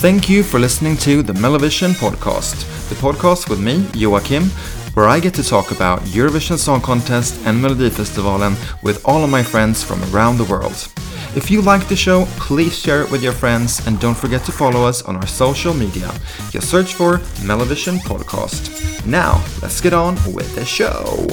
Thank you for listening to the MelloVision podcast, the podcast with me, Joachim, where I get to talk about Eurovision Song Contest and Melodifestivalen with all of my friends from around the world. If you like the show, please share it with your friends and don't forget to follow us on our social media. Just search for MelloVision Podcast. Now, let's get on with the show.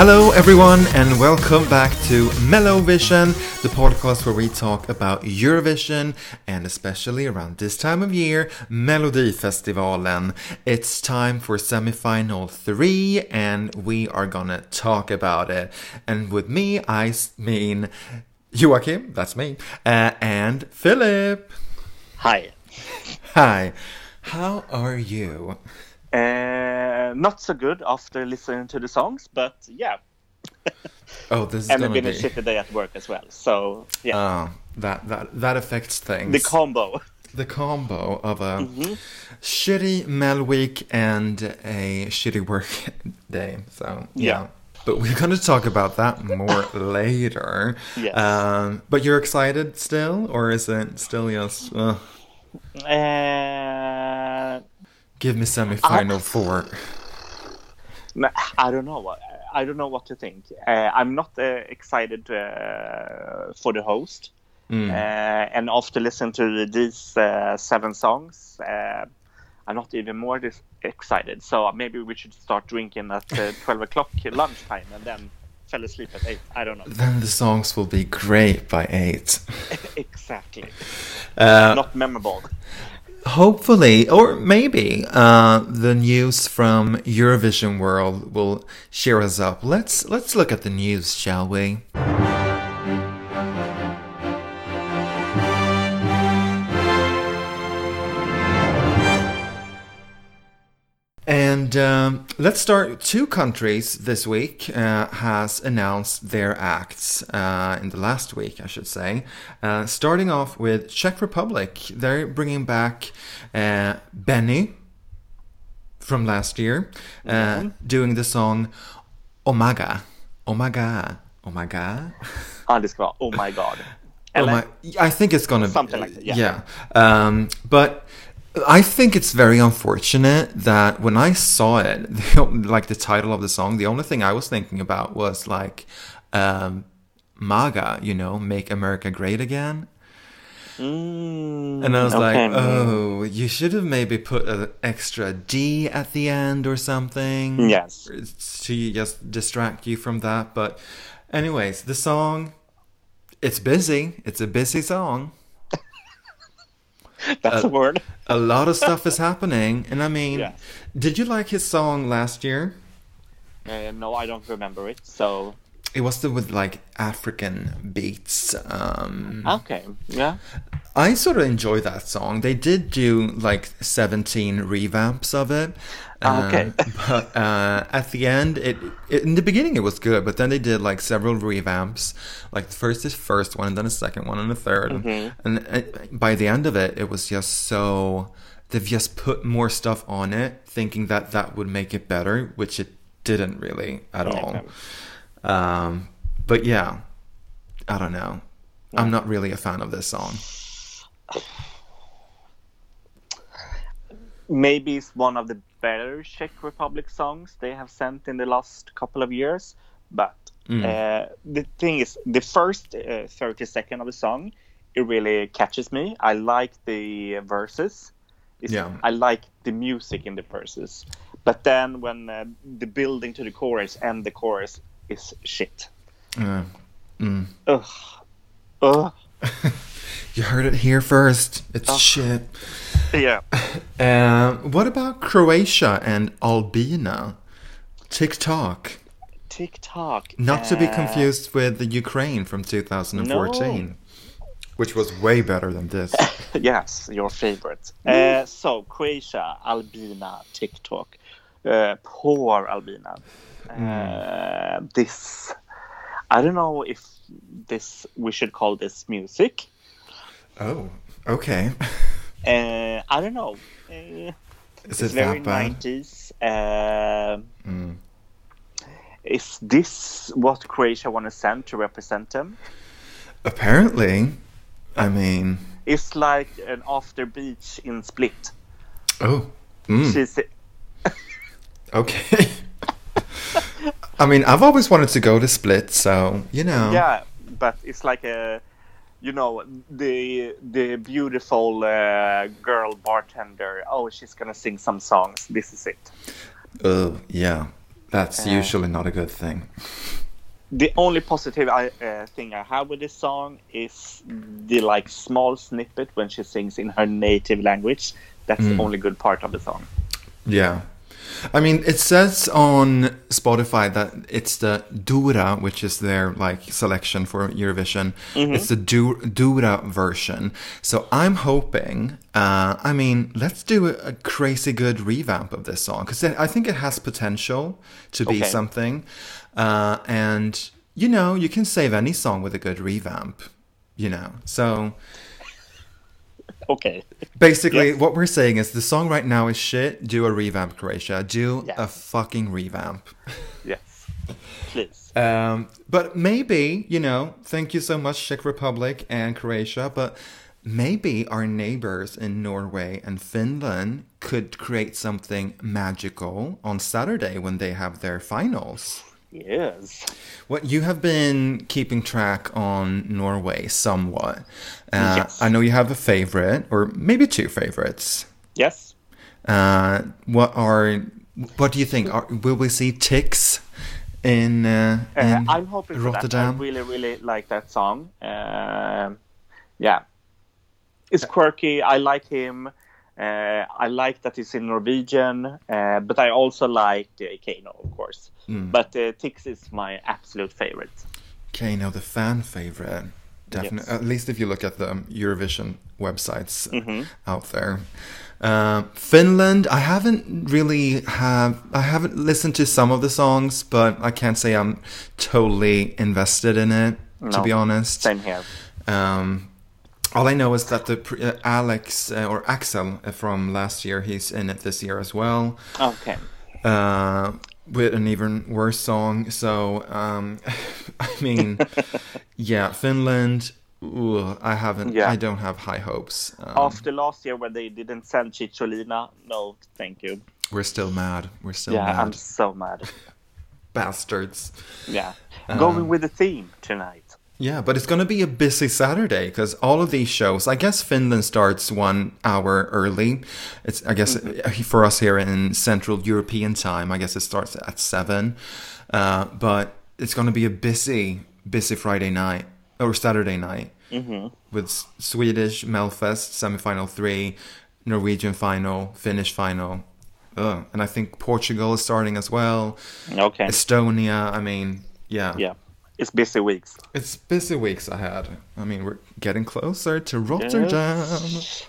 Hello, everyone, and welcome back to MelloVision, the podcast where we talk about Eurovision and especially around this time of year, Melodifestivalen. It's time for semifinal three, and we are gonna talk about it. And with me, I mean Joachim, that's me, uh, and Philip. Hi. Hi. How are you? Uh, not so good after listening to the songs, but yeah. Oh, this is and gonna been be. a shitty day at work as well. So yeah, Oh, that that that affects things. the combo. the combo of a Mm-hmm. shitty Mel week and a shitty work day. So yeah. Yeah. But we're going to talk about that more later. Yes. Um, but you're excited still, or is it still just uh, Uh, give me semi-final four? n- I don't know. what- I don't know what to think. Uh, I'm not uh, excited uh, for the host. Mm. Uh, and after listening to these uh, seven songs, uh, I'm not even more dis- excited. So maybe we should start drinking at uh, 12 o'clock lunchtime and then fell asleep at 8. I don't know. Then the songs will be great by eight. exactly. Uh, Not memorable. Hopefully, or maybe, uh, the news from Eurovision World will cheer us up. Let's let's look at the news, shall we? And um, let's start. Two countries this week uh, has announced their acts uh, in the last week, I should say. Uh, starting off with Czech Republic, they're bringing back uh, Benny from last year, uh, doing the song Omaga, Omaga, Omaga. Det ska Oh my god. Oh my, I think it's gonna Something like that, yeah. Yeah. Um, but I think it's very unfortunate that when I saw it, the, like the title of the song, the only thing I was thinking about was like um, MAGA, you know, Make America Great Again. Mm, And I was like, oh, you should have maybe put an extra D at the end or something. Yes. To just distract you from that. But, anyways, the song, it's busy. It's a busy song. That's a word. A lot of stuff is happening. And I mean, Yeah. did you like his song last year? Uh, no, I don't remember it. So, It was the with like African beats. Um, okay. Yeah. I sort of enjoy that song. They did do like 17 revamps of it. Okay. Uh, but uh, at the end, it, it in the beginning it was good, but then they did like several revamps. Like first the first one, and then a second one, and a 3rd Mm-hmm. And uh, by the end of it, it was just so they've just put more stuff on it, thinking that that would make it better, which it didn't really at all. Um, but yeah, I don't know. I'm not really a fan of this song. Maybe it's one of the better Czech Republic songs they have sent in the last couple of years. But Mm. uh, the thing is, the first uh, 30 seconds of the song, it really catches me. I like the verses. It's, Yeah. I like the music in the verses. But then when uh, the building to the chorus and the chorus is shit. Mm. Ugh. Ugh. You heard it here first. It's shit. Yeah. Uh, what about Croatia and Albina? Tick-Tock. Tick-Tock. Not to be uh, confused with the Ukraine from 2014, which was way better than this. Yes, your favorite. Uh, so Croatia, Albina, Tick-Tock. Uh, poor Albina. Uh, this, I don't know if this we should call this music. oh, okay. Uh, I don't know. Uh, Is it's it very 90s. Uh, Mm. Is this what Croatia want to send to represent them? Apparently, I mean, It's like an after beach in Split. oh, mm, She's okay. I mean, I've always wanted to go to Split, so you know. yeah, but it's like a, you know, the the beautiful uh, girl bartender. Oh, she's gonna sing some songs. This is it. Oh, yeah. That's Uh, usually not a good thing. The only positive I, uh, thing I have with this song is the like small snippet when she sings in her native language. That's Mm. the only good part of the song. Yeah. I mean, it says on Spotify that it's the Dora, which is their like selection for Eurovision. It's the du- Dora version. So I'm hoping. Uh, I mean, let's do a, a crazy good revamp of this song because I think it has potential to be Okay. something. Uh, and you know, you can save any song with a good revamp. You know, so Okay. Basically, Yes. what we're saying is the song right now is shit. Do a revamp, Croatia. Do Yes. a fucking revamp. Yes. Please. Um, but maybe, you know, thank you so much, Czech Republic and Croatia, but maybe our neighbors in Norway and Finland could create something magical on Saturday when they have their finals. Yes. What you have been keeping track on Norway somewhat. Uh, Yes. I know you have a favorite, or maybe two favorites. Yes. Uh, what are what do you think? Are, will we see Tix in, uh, Uh, in I'm hoping for that. Rotterdam? I really, really like that song. Um yeah, it's quirky. I like him. Uh, I like that it's in Norwegian, uh, but I also like uh, KEiiNO, of course. Mm. But uh, Tix is my absolute favorite. KEiiNO, the fan favorite. Definitely, Yes. at least if you look at the Eurovision websites Mhm. out there. Uh, Finland, I haven't really have I haven't listened to some of the songs, but I can't say I'm totally invested in it. To be honest, Same here. Um, all I know is that the uh, Alex uh, or Axel uh, from last year, he's in it this year as well, Okay. uh, with an even worse song. So, um, I mean, yeah, Finland. Ooh, I haven't. Yeah. I don't have high hopes. Um, After last year, where they didn't send Cicciolina, no, thank you. we're still mad. We're still yeah, mad. I'm so mad. Bastards. Yeah, Um, going with the theme tonight. Yeah, but it's going to be a busy Saturday because all of these shows, I guess Finland starts one hour early. It's, I guess, uh, for us here in Central European time, I guess it starts at seven. Uh, but it's going to be a busy, busy Friday night or Saturday night hmm with Swedish Melfest semifinal three, Norwegian final, Finnish final. Ugh. And I think Portugal is starting as well. Okay. Estonia. I mean, yeah. Yeah, it's busy weeks. It's busy weeks ahead. I mean, we're getting closer to Rotterdam.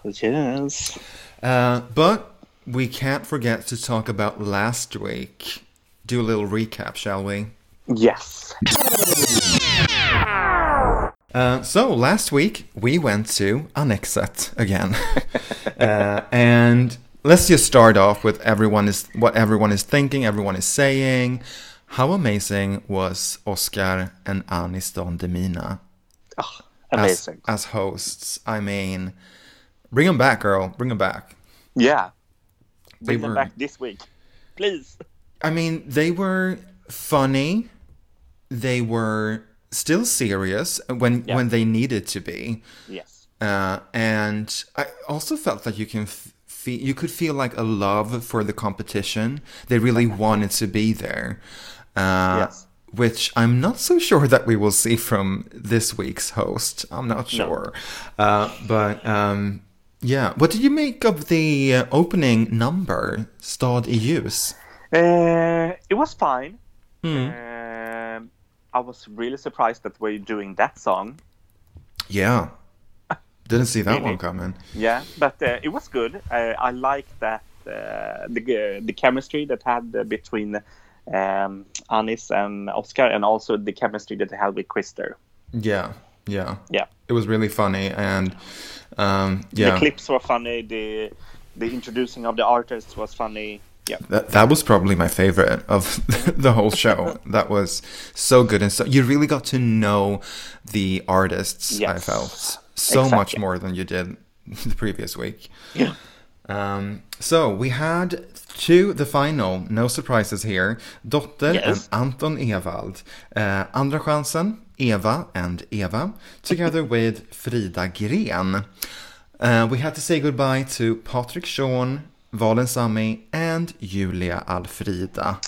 Yes. Uh, but we can't forget to talk about last week. Do a little recap, shall we? Yes. Uh, so last week we went to Annexet again, uh, and let's just start off with everyone is what everyone is thinking, everyone is saying. How amazing was Oscar and Anis Don Demina Oh, as, amazing. as hosts? I mean, bring them back, girl. Bring them back. yeah. They Bring them were- back this week, please. I mean, they were funny. They were still serious when Yeah. when they needed to be. Yes. Uh, and I also felt that you can f- feel you could feel like a love for the competition. They really wanted to be there. Uh, Yes. Which I'm not so sure that we will see from this week's host. I'm not No. sure. Uh, but um, yeah, what did you make of the uh, opening number, Stad ljus? Uh, it was fine. Mm. Um, I was really surprised that we're doing that song. Yeah. Didn't see that Really? one coming. Yeah, but uh, it was good. I, I like that uh, the uh, the chemistry that had uh, between um, Anis and Oscar, and also the chemistry that they had with Christer. Yeah, yeah. Yeah, It was really funny and um, yeah. the clips were funny. The the introducing of the artists was funny. Yeah. That, that was probably my favorite of the whole show. that was so good and so you really got to know the artists. I felt so much more than you did the previous week. Yeah. Um, so we had to the final, no surprises here. Dotter Yes. and Anton Ewald. Uh, Andra chansen, Eva and Eva, together with Frida Green. Uh, we had to say goodbye to Patrik Jean, Valen Sami, and Julia Alfrida.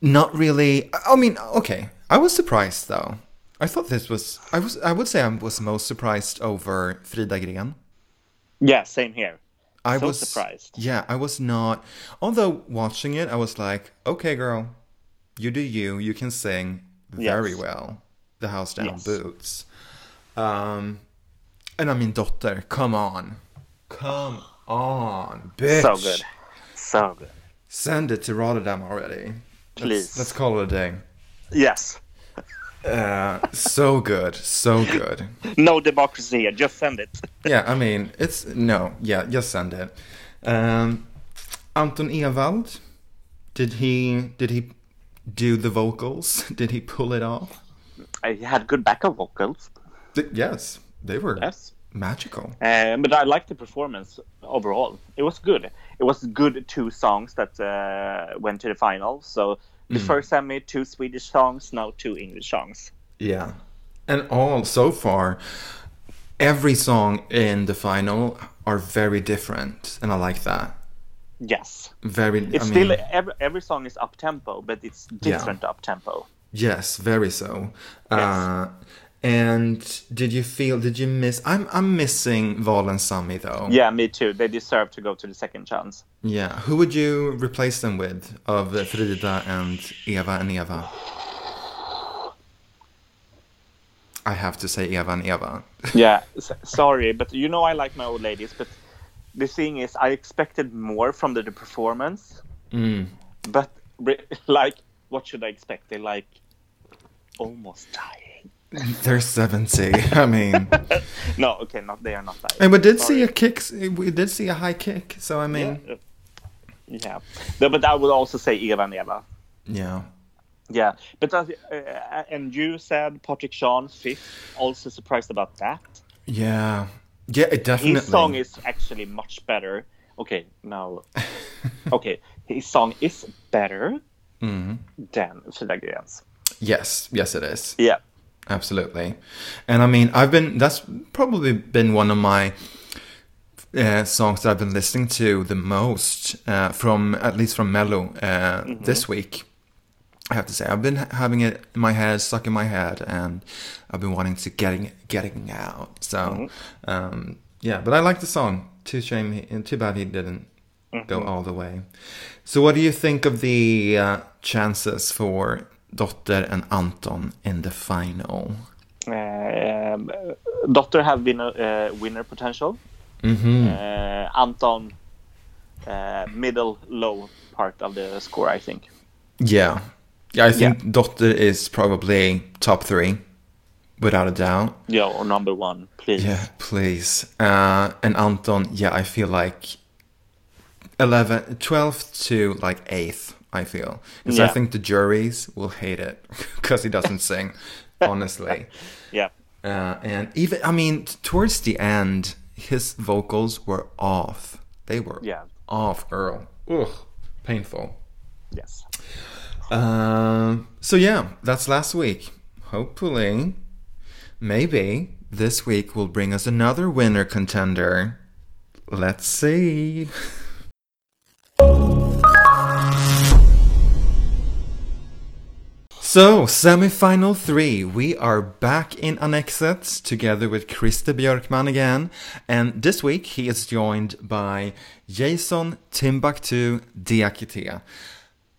Not really. I mean, okay. I was surprised though. I thought this was. I was. I would say I was most surprised over Frida Green. Yeah, same here. I So was surprised. Yeah, I was not. Although watching it, I was like, okay, girl, you do you. You can sing very Yes. well. The house down Yes. boots. Um, and I mean, Dotter, come on, come on, bitch. So good. So good. Send it to Rotterdam already. Please. Let's, let's call it a day. Yes. Uh, so good, so good. No democracy. Just send it. Yeah, I mean, it's no, yeah, just send it. Um, Anton Ewald, did he did he do the vocals? Did he pull it off? I had good backup vocals. Th- yes, they were Yes. magical. Um, but I liked the performance overall. It was good. It was good two songs that uh, went to the final. So the first made two Swedish songs, now two English songs. Yeah, and all so far, every song in the final are very different, and I like that. Yes. Very. It's I still mean, every, every song is up tempo, but it's different up tempo. Yes, very so. Uh, and did you feel? Did you miss? I'm I'm missing Val and Sami though. Yeah, me too. They deserve to go to the second chance. Yeah. Who would you replace them with of Frida and Eva and Eva? I have to say Eva and Eva. Yeah, s- sorry, but you know I like my old ladies, but the thing is, I expected more from the, the performance. Mm. But like, what should I expect? They like almost dying. They're seventy. I mean, No, okay, not they are not that. and we did see a kick. We did see a high kick. So I mean, Yeah. yeah. No, but I would also say Eva and Eva. yeah. Yeah, but uh, and you said Patrik Jean fifth. Also surprised about that. Yeah. Yeah. It definitely. His song is actually much better. Okay, now, okay, his song is better Mhm. than Frida Green's. Yes. Yes, it is. Yeah, Absolutely. And I mean, I've been, that's probably been one of my uh, songs that I've been listening to the most uh, from, at least from Mello uh, this week. I have to say, I've been having it in my head, stuck in my head, and I've been wanting to getting getting out. So, um, yeah, but I like the song. Too shame, he, too bad he didn't go all the way. So, what do you think of the uh, chances for Dotter and Anton in the final? um, Dotter have winner uh, winner potential. Mm-hmm. Uh, Anton, uh, middle low part of the score, I think. Yeah, yeah. I think Dotter is probably top three, without a doubt. Yeah, or number one, please. Yeah, please. Uh, and Anton, yeah, I feel like 11, 12th to like 8th, I feel. Because I think the juries will hate it because he doesn't sing, honestly. Yeah. Uh, and even, I mean, towards the end, his vocals were off. They were Yeah. off, girl. Ugh, painful. Yes. Um, so yeah, that's last week. Hopefully, maybe this week will bring us another winner contender. Let's see. So, semi-final three, we are back in Annexet together with Christer Björkman again, and this week he is joined by Jason Timbuktu Diakite.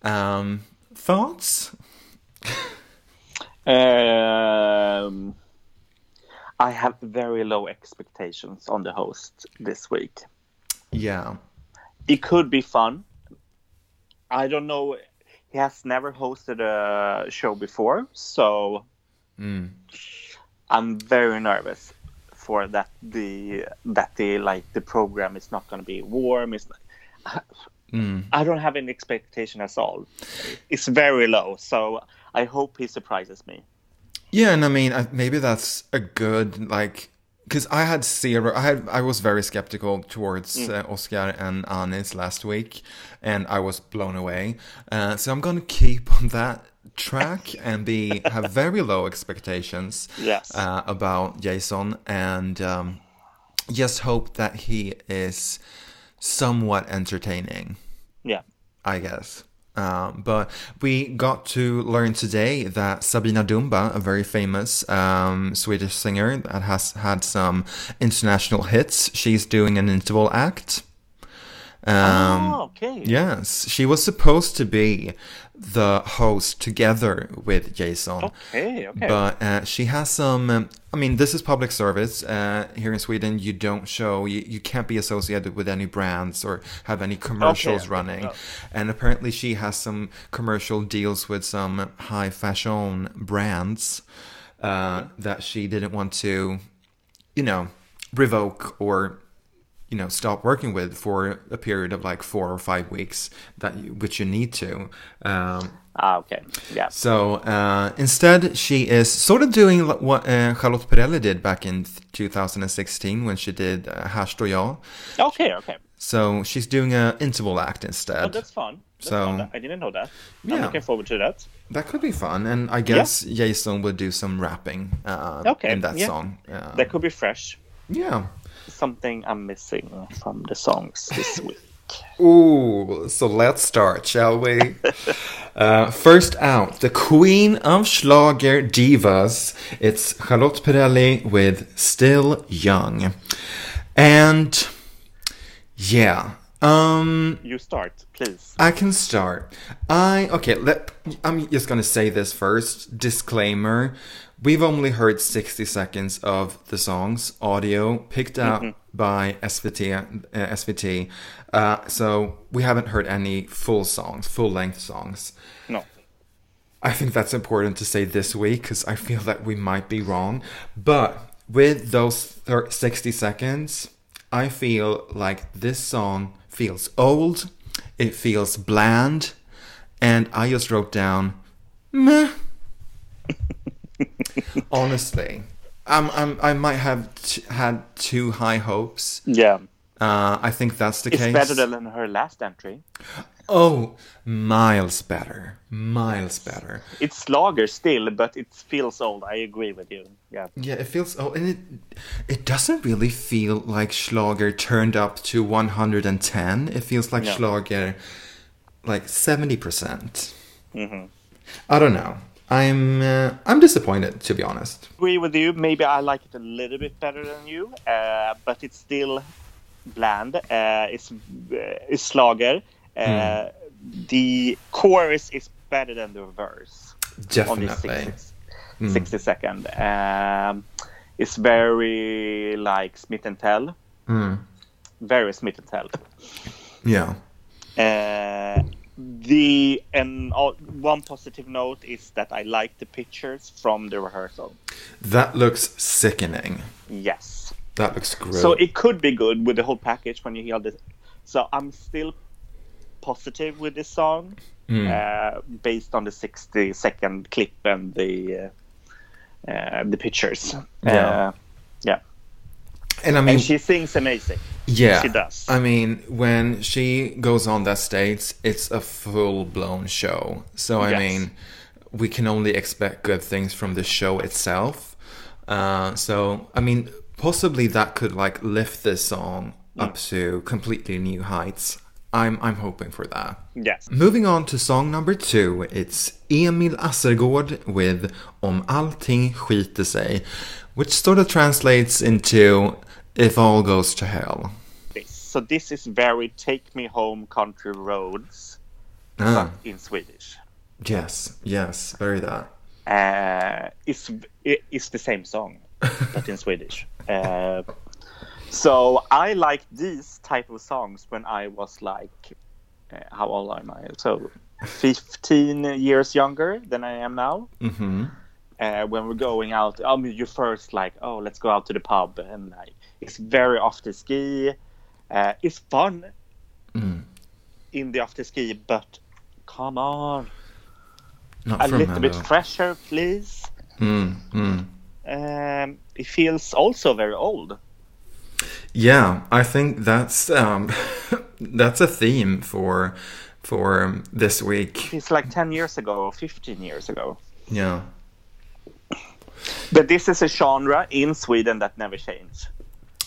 Um, thoughts? Um, I have very low expectations on the host this week. Yeah. It could be fun. I don't know. He has never hosted a show before, so Mm. I'm very nervous. for that the that the like the program is not going to be warm. It's Mm. I don't have any expectation at all. It's very low, so I hope he surprises me. Yeah, and I mean, maybe that's a good like because I had zero. I had I was very skeptical towards uh, Oscar and Anis last week, and I was blown away. Uh, so I'm gonna keep on that track and be have very low expectations Yes. uh, about Jason, and um, just hope that he is somewhat entertaining. Yeah. I guess. Um, but we got to learn today that Sabina Ddumba, a very famous um, Swedish singer that has had some international hits, she's doing an interval act. Um, oh, okay. Yes, she was supposed to be the host together with Jason. Okay. Okay. But uh, she has some. Um, I mean, this is public service. Uh, here in Sweden, you don't show, you, you can't be associated with any brands or have any commercials Okay, running. And apparently, she has some commercial deals with some high fashion brands uh, that she didn't want to, you know, revoke or you know stop working with for a period of like four or five weeks that you, which you need to um, ah, okay. Yeah. so uh, instead, she is sort of doing what uh, Charlotte Perrelli did back in 2016 when she did uh, jag. Okay. Okay. So she's doing an interval act Oh, instead. that's fun. That's So- fun. I didn't know that. Yeah. I'm looking forward to that. that could be fun, and I guess Jason would do some rapping uh, Okay, in that yeah. song. Uh, That could be fresh. yeah. Something I'm missing from the songs this week. Ooh, so let's start, shall we? uh, first out, the queen of Schlager divas. It's Charlotte Perrelli with Still Young. And yeah, um, You start, please. I can start. I okay. Let I'm just gonna say this first. Disclaimer: We've only heard 60 seconds of the songs audio picked out by SVT. Uh, SVT. Uh, so we haven't heard any full songs, full length songs. No. I think that's important to say this week because I feel that we might be wrong. But with those thir- 60 seconds, I feel like this song feels old, it feels bland, and I just wrote down, meh. Honestly, I'm, I'm, I might have t- had too high hopes. Yeah. Uh, I think that's the It's case. better than her last entry. oh, miles better. Miles better. It's Schlager still, but it feels old. I agree with you. Yeah. Yeah, it feels oh, and it it doesn't really feel like Schlager turned up to 110. It feels like No. Schlager like 70 percent. Mhm. I don't know. I'm uh, I'm disappointed to be honest. Agree with you. Maybe I like it a little bit better than you, uh, but it's still bland. Uh, it's uh, it's Schlager. Uh, The chorus is better than the verse. on Definitely. 60, 60 second. Um, it's very like Smith and Thell, Mm. very Smith and Thell. Yeah. The and all, one positive note is that I like the pictures from the rehearsal. That looks sickening. Yes, That looks great. so it could be good with the whole package when you hear this. So I'm still positive with this song, Mm. uh, based on the 60 second clip and the uh, uh, the pictures. Yeah. Uh, yeah, and I mean and she sings amazing. Yeah, She does. I mean, when she goes on that stage, it's a full blown show. So I Yes. mean, we can only expect good things from the show itself. Uh, so I mean, possibly that could like lift this song up to completely new heights. I'm I'm hoping for that. Yes. Moving on to song number two, it's Emil Assergård with Om allting skiter sig, which sort of translates into If all goes to hell. So this is very "Take Me Home, Country Roads" Ah, in Swedish. yes, yes, very that. uh, it's it's the same song, but in Swedish. Uh, so I liked these type of songs when I was like, uh, how old am I? So, fifteen years younger than I am now. hmm uh, when we're going out. I mean, you first like, oh, let's go out to the pub, and like, it's very after ski. Uh, it's fun Mm. in the after ski, but come on, Not a little bit fresher, please. Mm, mm. Um, it feels also very old. Yeah, I think that's um, that's a theme for for this week. It's like 10 years ago 15 years ago. Yeah. But this is a genre in Sweden that never changed.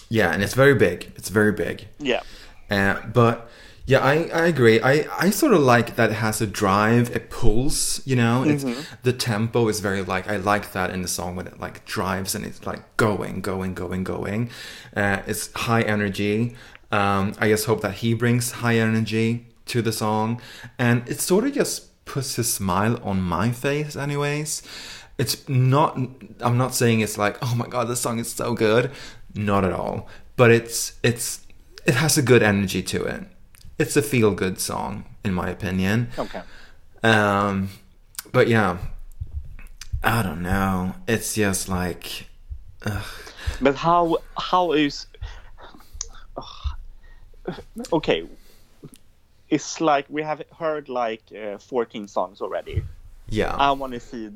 Yeah, and it's very big. It's very big. Yeah. Uh, but yeah, I, I agree. I, I sort of like that it has a drive, it pulls, you know? It's the tempo is very like I like that in the song when it like drives and it's like going, going, going, going. Uh, it's high energy. Um, I just hope that he brings high energy to the song. And it sort of just puts a smile on my face anyways. It's not I'm not saying it's like, oh my god, this song is so good. Not at all. But it's it's it has a good energy to it. It's a feel good song, in my opinion. Okay. Um, but yeah, I don't know. It's just like, ugh. But how how is okay? It's like we have heard like uh, 14 songs already. yeah, I want to see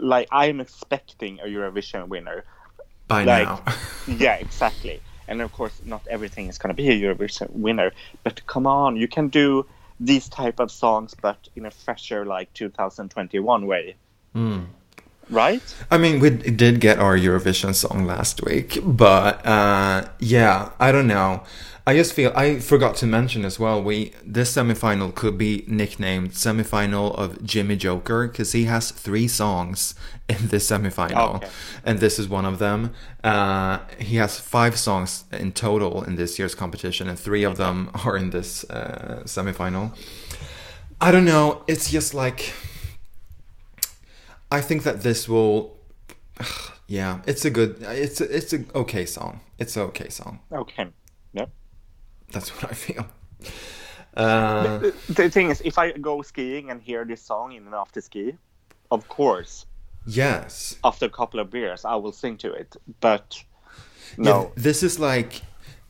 like I'm expecting a Eurovision winner. By like- now. yeah, exactly. And of course, not everything is going to be a Eurovision winner. But come on, you can do these type of songs, but in a fresher, like 2021 way, Mm. right? I mean, we did get our Eurovision song last week, but uh, yeah, I don't know. I just feel I forgot to mention as well. We this semifinal could be nicknamed semifinal of Jimmy Joker because he has three songs in this semifinal, Okay. and this is one of them. Uh, he has five songs in total in this year's competition, and three of them are in this uh, semifinal. I don't know. It's just like I think that this will. Yeah, it's a good. It's a, it's a okay song. It's a okay song. Okay. Yeah. That's what I feel. Uh, The, the thing is, if I go skiing and hear this song in an after ski, of course, yes. after a couple of beers, I will sing to it. But Yeah, no, this is like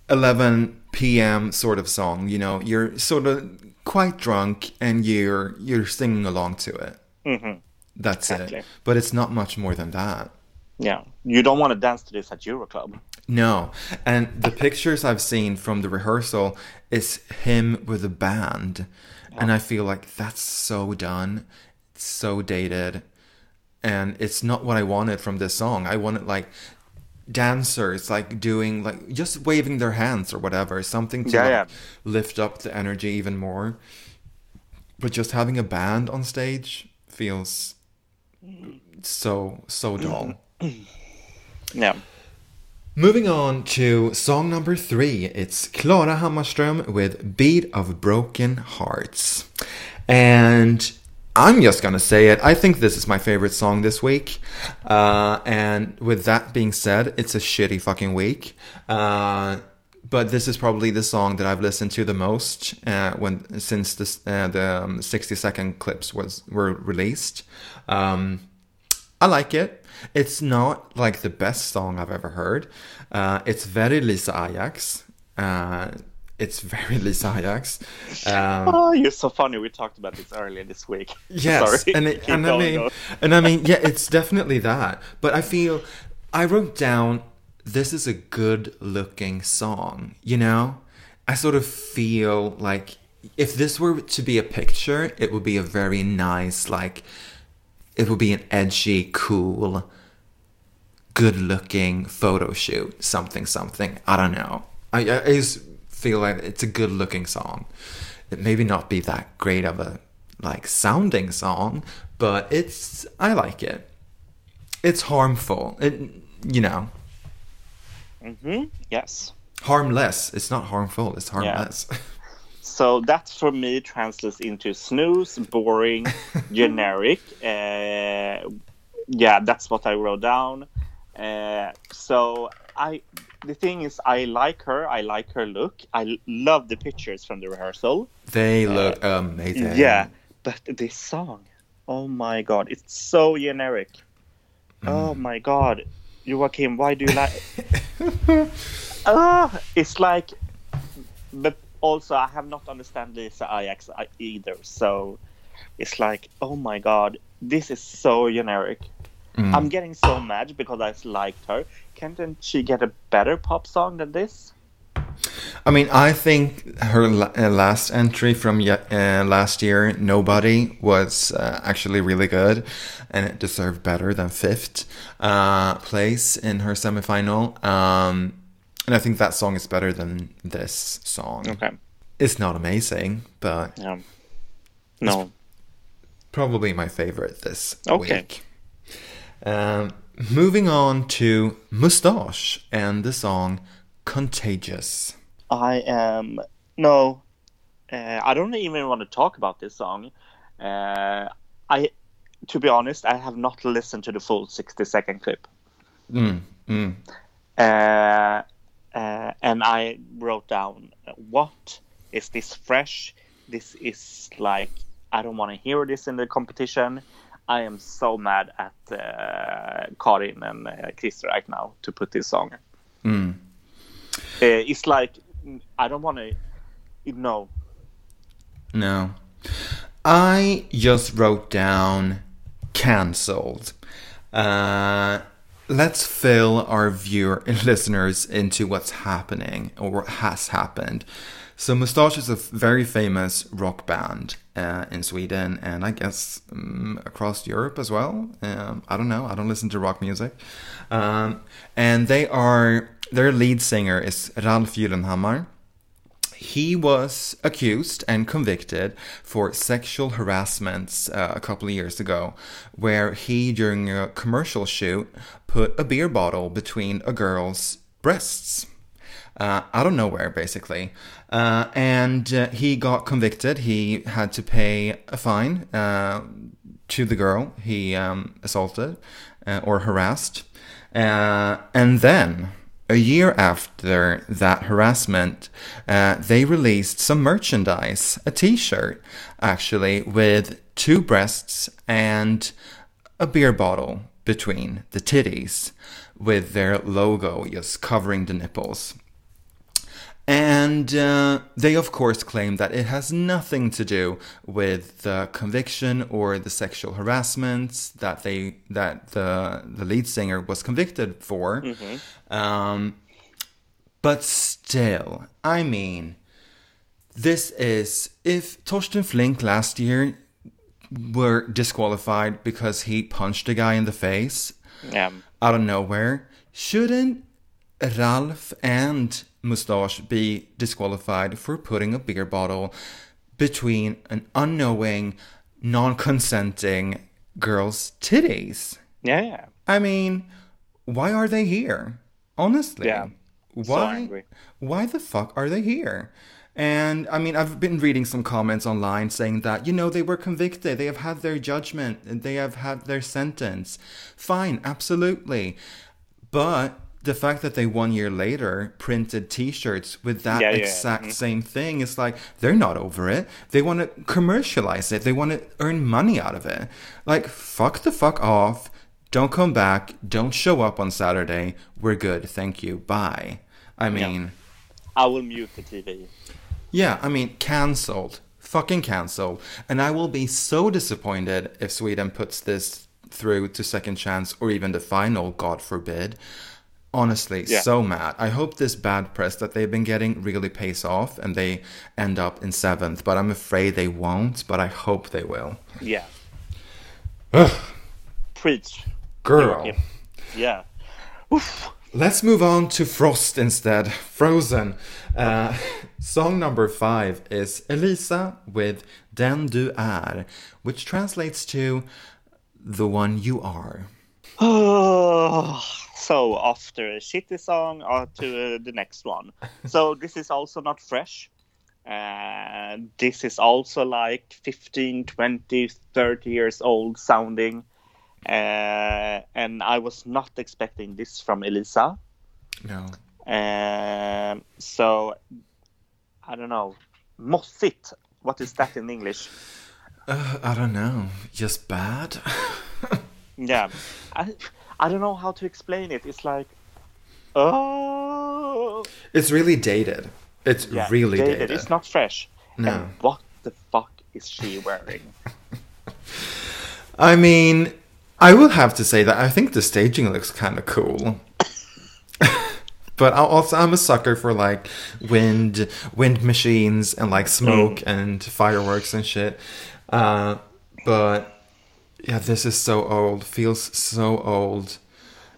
11 p.m. sort of song. You know, you're sort of quite drunk and you're you're singing along to it. Mhm. That's Exactly. it. But it's not much more than that. yeah, you don't want to dance to this at Euroclub. No. And the pictures I've seen from the rehearsal is him with a band. And I feel like that's so done. It's so dated. And it's not what I wanted from this song. I wanted like dancers like doing like just waving their hands or whatever, something to Yeah, like, yeah. lift up the energy even more. But just having a band on stage feels so so dull. Yeah. Moving on to song number three. It's Klara Hammarström with Beat of Broken Hearts. And I'm just gonna say it. I think this is my favorite song this week. Uh, and with that being said, it's a shitty fucking week. Uh, but this is probably the song that I've listened to the most uh, when since this, uh, the um, 60 second clips was were released. Um, I like it. It's not like the best song I've ever heard. Uh, it's very Lisa Ajax. Uh, it's very Lisa Ajax. Um, Oh, you're so funny. We talked about this earlier this week. yes, Sorry. and it, and I mean, and I mean, yeah, it's definitely that. But I feel I wrote down this is a good looking song. You know, I sort of feel like if this were to be a picture, it would be a very nice like. It would be an edgy, cool, good looking photo shoot, something, something. I don't know. I, I just feel like it's a good looking song. It maybe not be that great of a like sounding song, but it's I like it. It's harmful. It you know Mhm, Yes. harmless. It's not harmful. It's harmless. So that for me translates into snooze, boring, generic. Uh, yeah, that's what I wrote down. Uh, so I, the thing is, I like her. I like her look. I love the pictures from the rehearsal. they look amazing. Yeah, but this song, oh my god, it's so generic. Oh my god, Joachim, why do you like? Ah, it's like, but also I have not understand Lisa Ajax either. So it's like, oh my god, this is so generic. I'm getting so mad because I liked her. Can't she get a better pop song than this? I mean, I think her uh, last entry from uh, last year, Nobody, was uh, actually really good, and it deserved better than fifth uh, place in her semifinal. Um, and I think that song is better than this song. Okay. It's not amazing, but Yeah. No. probably my favorite this Okay. week. Um, moving on to Mustasch and the song Contagious. I am no. Uh, I don't even want to talk about this song. Uh, I, to be honest, I have not listened to the full sixty second clip. Mm, mm. Uh, uh, and I wrote down, "What is this fresh? This is like I don't want to hear this in the competition." I am so mad at uh, Karin and uh, Chris right now to put this song. Mm. Uh, it's like I don't want to. No, No. I just wrote down cancelled. Uh, let's fill our viewer listeners into what's happening or what has happened. So Mustasch is a very famous rock band uh, in Sweden and I guess um, across Europe as well. Um, I don't know. I don't listen to rock music. Um, and they are their lead singer is Ralf Gyllenhammar. He was accused and convicted for sexual harassments uh, a couple of years ago, where he, during a commercial shoot, put a beer bottle between a girl's breasts. Uh, out of nowhere, basically. Uh, and uh, he got convicted. He had to pay a fine uh, to the girl he um, assaulted uh, or harassed. And then a year after that harassment, uh, they released some merchandise, a t shirt, actually, with two breasts and a beer bottle between the titties, with their logo just covering the nipples. And uh, they, of course, claim that it has nothing to do with the conviction or the sexual harassment that they that the the lead singer was convicted for. Um, but still, I mean, this is if Torsten Flinck last year were disqualified because he punched a guy in the face yeah, out of nowhere, shouldn't Ralf and Mustasch be disqualified for putting a beer bottle between an unknowing, non consenting girl's titties? yeah. I mean, why are they here? Honestly. Yeah. Why angry. why the fuck are they here? And I mean, I've been reading some comments online saying that, you know, they were convicted, they have had their judgment, they have had their sentence. Fine, absolutely. But the fact that they one year later printed t-shirts with that Yeah, yeah, exact mm-hmm. same thing is like they're not over it. They want to commercialize it. They want to earn money out of it. Like fuck the fuck off. Don't come back. Don't show up on saturday. We're good. Thank you. Bye. I mean I will mute the TV. yeah, I mean, cancelled. Fucking cancelled. And I will be so disappointed if Sweden puts this through to second chance or even the final, God forbid. Honestly, Yeah. so mad. I hope this bad press that they've been getting really pays off and they end up in seventh, but I'm afraid they won't, but I hope they will. Yeah, Ugh, preach. girl. Joachim. Yeah. Oof. Let's move on to Frost instead. Frozen. Uh, song number five is Elisa with Den du är, which translates to the one you are. Oh, so after a shitty song or to uh, the next one. So this is also not fresh. Uh, this is also like 15, 20, 30 years old sounding. Uh, and I was not expecting this from Elisa. No. Um, so I don't know. Mossigt. What is that in English? Uh, I don't know. Just bad? Yeah, I, I don't know how to explain it. It's like, oh, It's really dated. It's yeah, really dated. dated. It's not fresh. No. And what the fuck is she wearing? I mean, I will have to say that I think the staging looks kind of cool. but I also I'm a sucker for like wind wind machines and like smoke and fireworks and shit. Uh, but yeah, this is so old. Feels so old.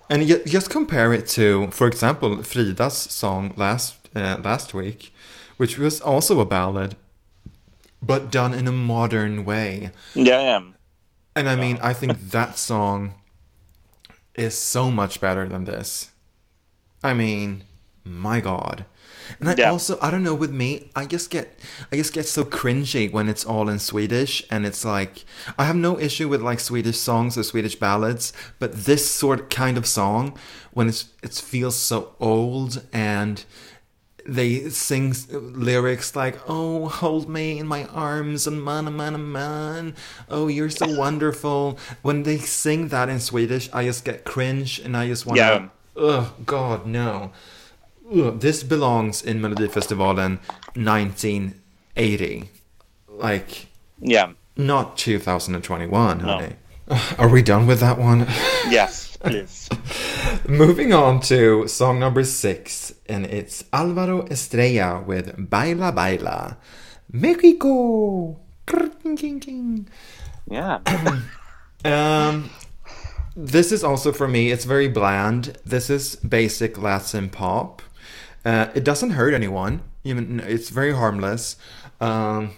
And just compare it to, for example, Frida's song last uh, last week, which was also a ballad, but done in a modern way. yeah, yeah. And I mean, I think that song is so much better than this. I mean, my god. And I Yeah. also, I don't know, with me, I just get, I just get so cringy when it's all in Swedish, and it's like, I have no issue with like Swedish songs or Swedish ballads, but this sort kind of song, when it's, it feels so old and they sing lyrics like "Oh, hold me in my arms and man, man, man, oh, you're so wonderful." When they sing that in Swedish, I just get cringe and I just want to. Yeah. Ugh, God, no. Ugh, this belongs in Melodifestivalen 1980, like Yeah. not 2021, honey. Ugh, Are we done with that one? Yes, please. Moving on to song number six, and it's Alvaro Estrella with Baila Baila. Mexico! Yeah. Um, this is also for me, it's very bland. This is basic Latin pop. Uh, it doesn't hurt anyone, even it's very harmless. Um,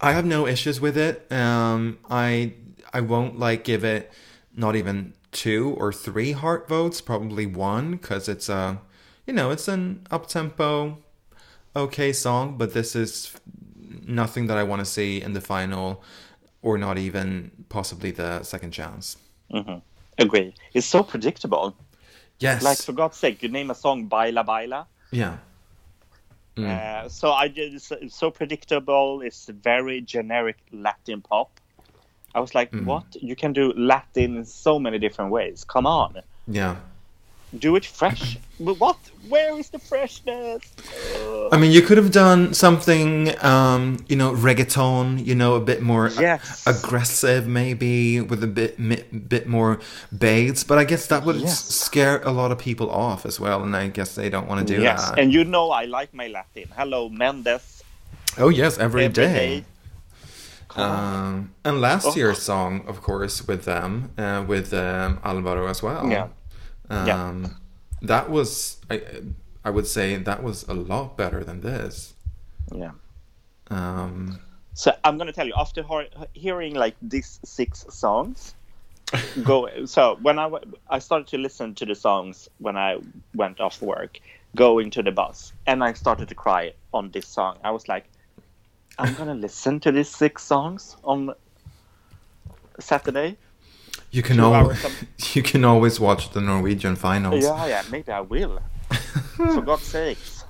I have no issues with it. Um, I I won't like give it not even two or three heart votes, probably one, because it's a you know it's an up tempo, okay song, but this is nothing that I want to see in the final, or not even possibly the second chance. Agree. It's so predictable. Yes, Like, for God's sake, you name a song Baila Baila. yeah, Uh, so I just it's so predictable. It's very generic Latin pop. I was like, what? You can do Latin in so many different ways. Come on, yeah. Do it fresh. but what? Where is the freshness? Uh, I mean, you could have done something, um, you know, reggaeton, you know, a bit more a- aggressive, maybe with a bit mi- bit more bass. But I guess that would Yes. scare a lot of people off as well, and I guess they don't want to do yes, that. and you know I like my Latin. Hello, Mendez. oh yes, every Every day. day. Um, and last Oh. year's song, of course, with them, uh, with um, Alvaro as well. Yeah. Um, Yeah. That was, I, I would say, that was a lot better than this. yeah. Um, So I'm gonna tell you after hearing like these six songs, go. So when I I started to listen to the songs when I went off work, going to the bus, and I started to cry on this song. I was like, I'm gonna listen to these six songs on Saturday. You can Two al- hours of- you can always watch the Norwegian finals. Yeah, yeah, maybe I will. For God's sakes,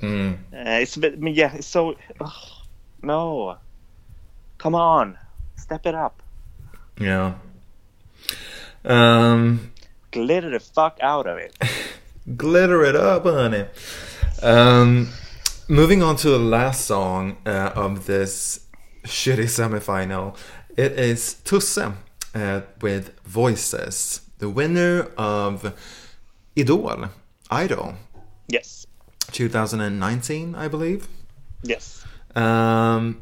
Mm. uh, it's a bit. Yeah, so. ugh, no, come on, step it up, Yeah. Um, glitter the fuck out of it. glitter it up, honey. Um, moving on to the last song uh, of this shitty semifinal, it is Tusse uh, with Voices, the winner of Idol, Idol, Yes, 2019, I believe. yes. Um,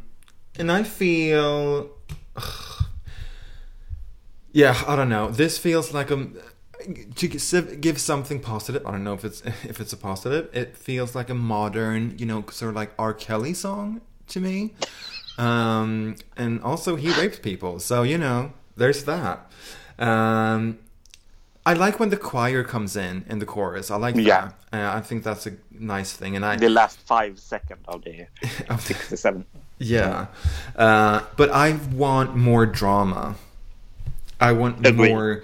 and I feel, yeah, I don't know. This feels like a to give give something positive. I don't know if it's if it's a positive. It feels like a modern, you know, sort of like R. Kelly song to me. Um, and also he raped people, so you know, there's that. Um, I like when the choir comes in in the chorus. I like that. Yeah. Uh, I think that's a nice thing, and I The last five seconds of the of the- 67. yeah, uh, but I want more drama. I want Agreed. more,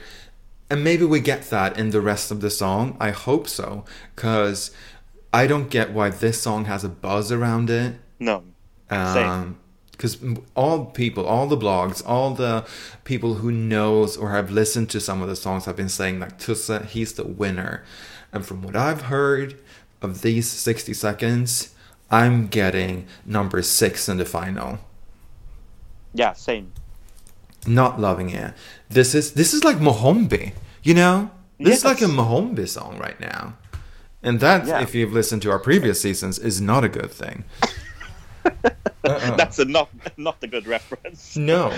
and maybe we get that in the rest of the song. I hope so, because I don't get why this song has a buzz around it. No. Um, because all people, all the blogs, all the people who knows or have listened to some of the songs have been saying like Tusse, he's the winner. And from what I've heard of these 60 seconds, I'm getting number six in the final. Yeah, same. Not loving it. This is this is like Mohombi, you know? This is like a Yes. Mohombi song right now. And that, Yeah. if you've listened to our previous seasons, is not a good thing. That's a not not a good reference. No.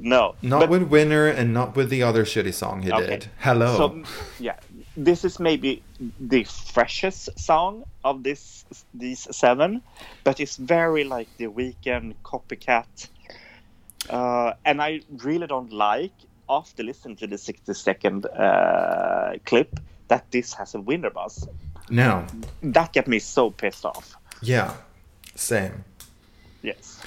No, Not but- with Winner and not with the other shitty song he Okay. did. Hello. So yeah, this is maybe the freshest song of this these seven, but it's very like the Weeknd copycat, uh, and I really don't like after listening to the sixty second uh, clip that this has a winner buzz. no. That got me so pissed off. Yeah. Same. Yes.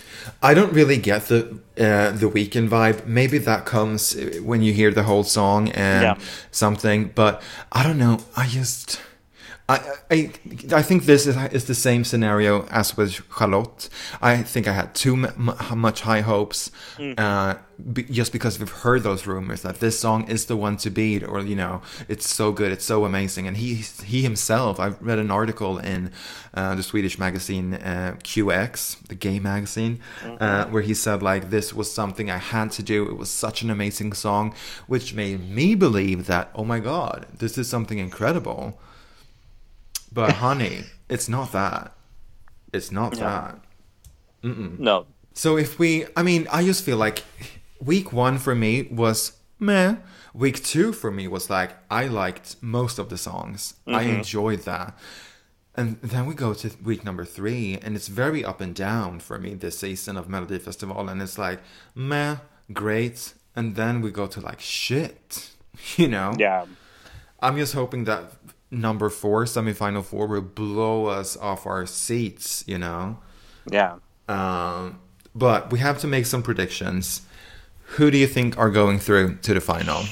I don't really get the uh, the Weeknd vibe. Maybe that comes when you hear the whole song and Yeah. something. But I don't know. I just I I I think this is is the same scenario as with Charlotte. I think I had too much high hopes, uh, be, just because we've heard those rumors that this song is the one to beat, or you know, it's so good, it's so amazing. And he he himself, I read an article in uh, the Swedish magazine uh, QX, the gay magazine, uh, where he said like this was something I had to do. It was such an amazing song, which made me believe that oh my god, this is something incredible. But honey, it's not that. It's not that. No. So if we, I mean, I just feel like week one for me was meh. Week two for me was like I liked most of the songs. I mm-hmm. enjoyed that. And then we go to week number three, and it's very up and down for me this season of Melody Festival. And it's like, meh, great. And then we go to like shit, you know? Yeah. I'm just hoping that number four, semifinal four, will blow us off our seats, you know? Yeah. Um, but we have to make some predictions. Who do you think are going through to the final?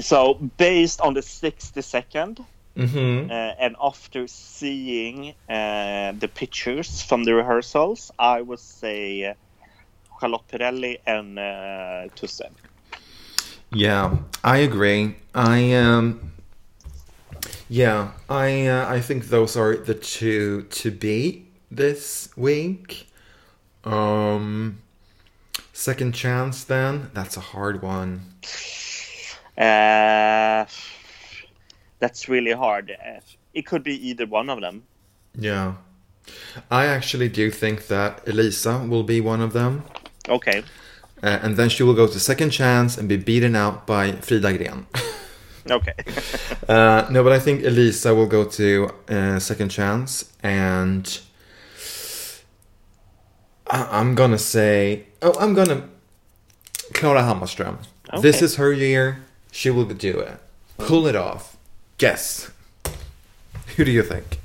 So based on the sixty second. Mm-hmm. Uh, and after seeing uh, the pictures from the rehearsals, I would say uh, Charlotte Perrelli and uh, Tusse. Yeah, I agree. I um, yeah, I uh, I think those are the two to beat this week. Um, second chance, then that's a hard one. Uh, that's really hard. Uh, it could be either one of them. Yeah, I actually do think that Elisa will be one of them. Okay. Uh, and then she will go to second chance and be beaten out by Frida Green. Okay. uh, no, but I think Elisa will go to uh, second chance, and I- I'm gonna say, oh, I'm gonna Klara Hammarström. This is her year. She will do it. Pull it off. Guess. Who do you think?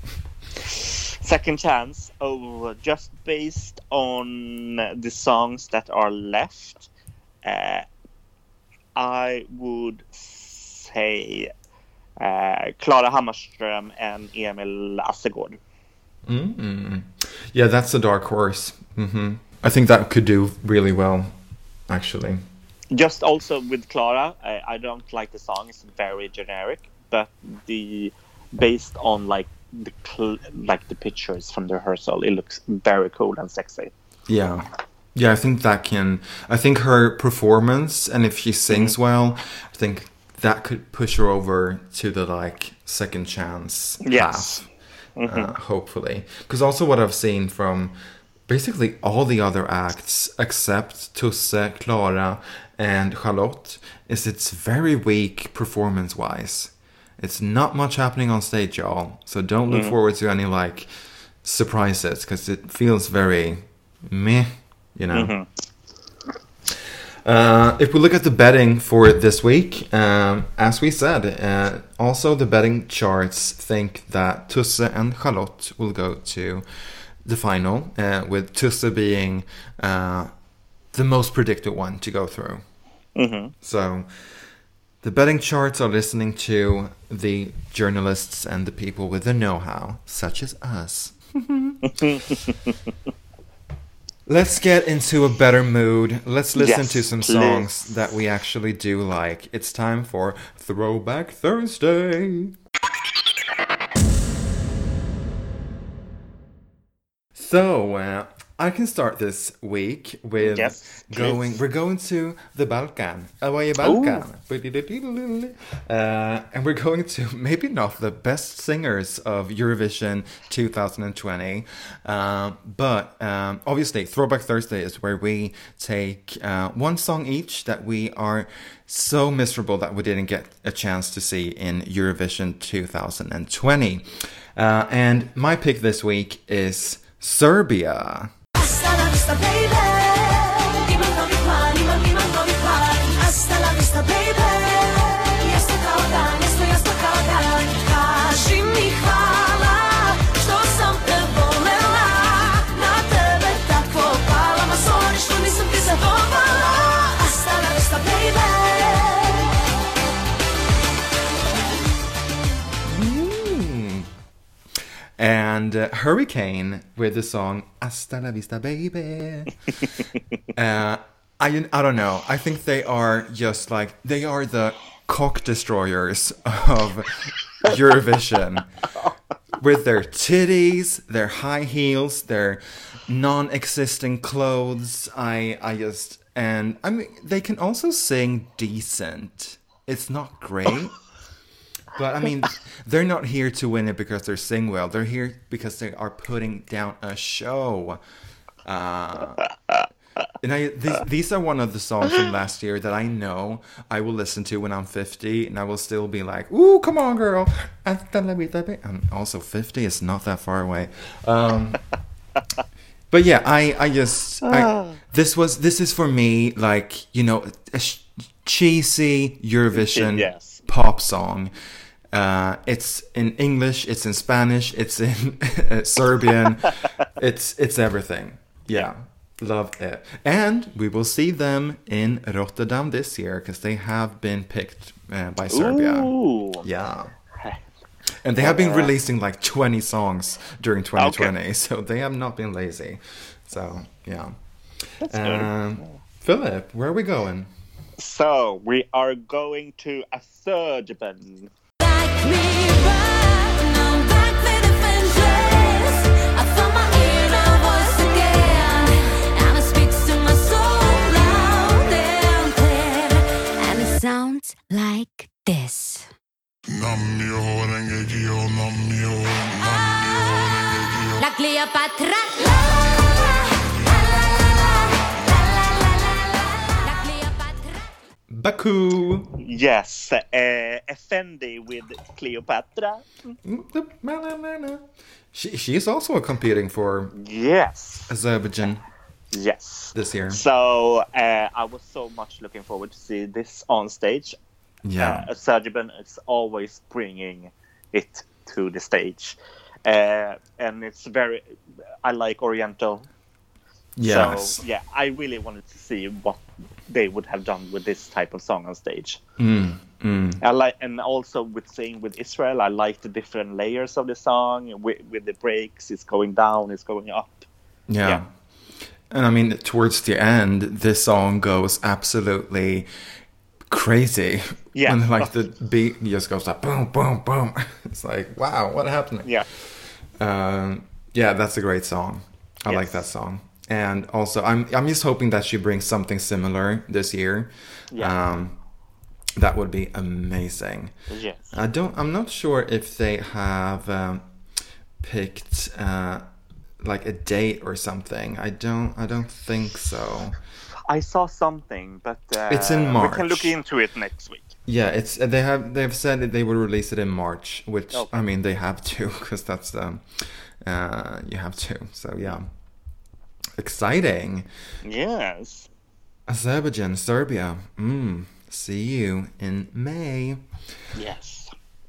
Second chance. Oh, just based on the songs that are left, uh, I would say uh, Klara Hammarström and Emil Assergård. mm Yeah, that's a dark horse. hmm I think that could do really well, actually. Just also with Klara, I, I don't like the song; it's very generic. But the based on like the cl- like the pictures from the rehearsal, it looks very cool and sexy. Yeah. Yeah, I think that can. I think her performance, and if she sings well, I think that could push her over to the like second chance Yes. half. Uh, hopefully, because also what I've seen from basically all the other acts except Tusse, Klara, and Charlotte is it's very weak performance wise. It's not much happening on stage, y'all. So don't look forward to any like surprises because it feels very meh, you know. Uh, if we look at the betting for this week, um, as we said, uh, also the betting charts think that Tusse and Charlotte will go to the final, uh, with Tusse being uh, the most predicted one to go through. hmm So the betting charts are listening to the journalists and the people with the know how, such as us. Let's get into a better mood. Let's listen Yes, to some please. songs that we actually do like. It's time for Throwback Thursday. So, uh, I can start this week with Yes, going. please. We're going to the Balkan, away Balkan, uh, and we're going to maybe not the best singers of Eurovision 2020, uh, but um, obviously Throwback Thursday is where we take uh, one song each that we are so miserable that we didn't get a chance to see in Eurovision 2020, uh, and my pick this week is Serbia just a baby. And uh, Hurricane with the song "Hasta la vista, baby." uh, I I don't know. I think they are just like they are the cock destroyers of Eurovision with their titties, their high heels, their non-existing clothes. I I just and I mean they can also sing decent. It's not great. But I mean, they're not here to win it because they're sing well. They're here because they are putting down a show. Uh, and I, these, these are one of the songs from last year that I know I will listen to when I'm 50, and I will still be like, "Ooh, come on, girl!" I'm also 50. It's not that far away. Um, but yeah, I, I just, I, this was, this is for me, like you know, a sh- cheesy Eurovision Yes. pop song. Uh, it's in English, it's in Spanish, it's in Serbian, it's it's everything. Yeah, love it. And we will see them in Rotterdam this year because they have been picked uh, by Serbia. Ooh. Yeah. And they have been releasing like 20 songs during 2020, so they have not been lazy. So, yeah. good. Um, Philip, where are we going? So we are going to a Azerbaijan. sounds like this. La Cleopatra. Baku. Yes, eh, uh, Effendi with Cleopatra. Mm, she, she's also competing for yes Azerbaijan yes. this year. So uh, I was so much looking forward to see this on stage. Yeah. Uh, Azerbaijan is always bringing it to the stage, uh, and it's very. I like Oriental. yes. So yeah, I really wanted to see what they would have done with this type of song on stage. Mm, mm. I like, and also with saying with Israel, I like the different layers of the song. With, with the breaks, it's going down, it's going up. Yeah. Yeah. And I mean, towards the end, this song goes absolutely crazy. Yeah. And like the beat just goes like boom, boom, boom. It's like, wow, what happened? Yeah, Um, yeah, that's a great song. I like that song. And also, I'm I'm just hoping that she brings something similar this year. Yeah. Um, that would be amazing. yes. I don't. I'm not sure if they have um, picked uh, like a date or something. I don't. I don't think so. I saw something, but uh, It's in March. We can look into it next week. Yeah, it's they have they've said that they will release it in March, which Okay. I mean they have to because that's um, uh, you have to. So yeah, exciting. Yes. Azerbaijan, Serbia. Mm, see you in May. Yes.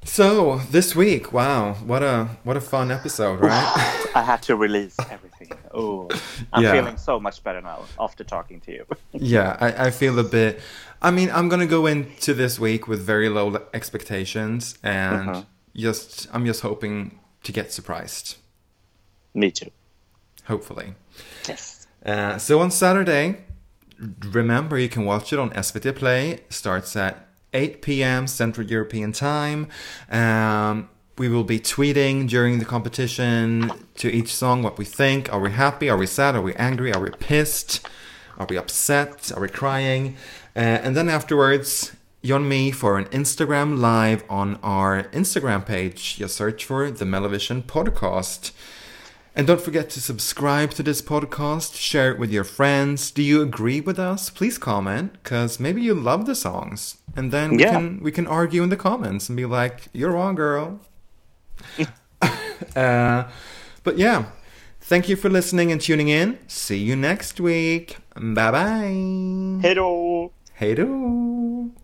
So this week, wow, what a what a fun episode, right? I had to release everything. Oh, I'm Yeah. feeling so much better now after talking to you. yeah, I, I feel a bit. I mean, I'm gonna go into this week with very low expectations, and Uh-huh. just I'm just hoping to get surprised. Me too. Hopefully. Yes. Uh, so on Saturday, remember you can watch it on SVT Play. Starts at 8 p.m. Central European Time. Um, we will be tweeting during the competition to each song what we think. Are we happy? Are we sad? Are we angry? Are we pissed? Are we upset? Are we crying? Uh, and then afterwards, you and me for an Instagram live on our Instagram page. You search for the MelloVision podcast. And don't forget to subscribe to this podcast, share it with your friends. Do you agree with us? Please comment, because maybe you love the songs. And then we Yeah. can we can argue in the comments and be like, You're wrong, girl. uh, but yeah. Thank you for listening and tuning in. See you next week. Bye bye. Hej då! Hey do.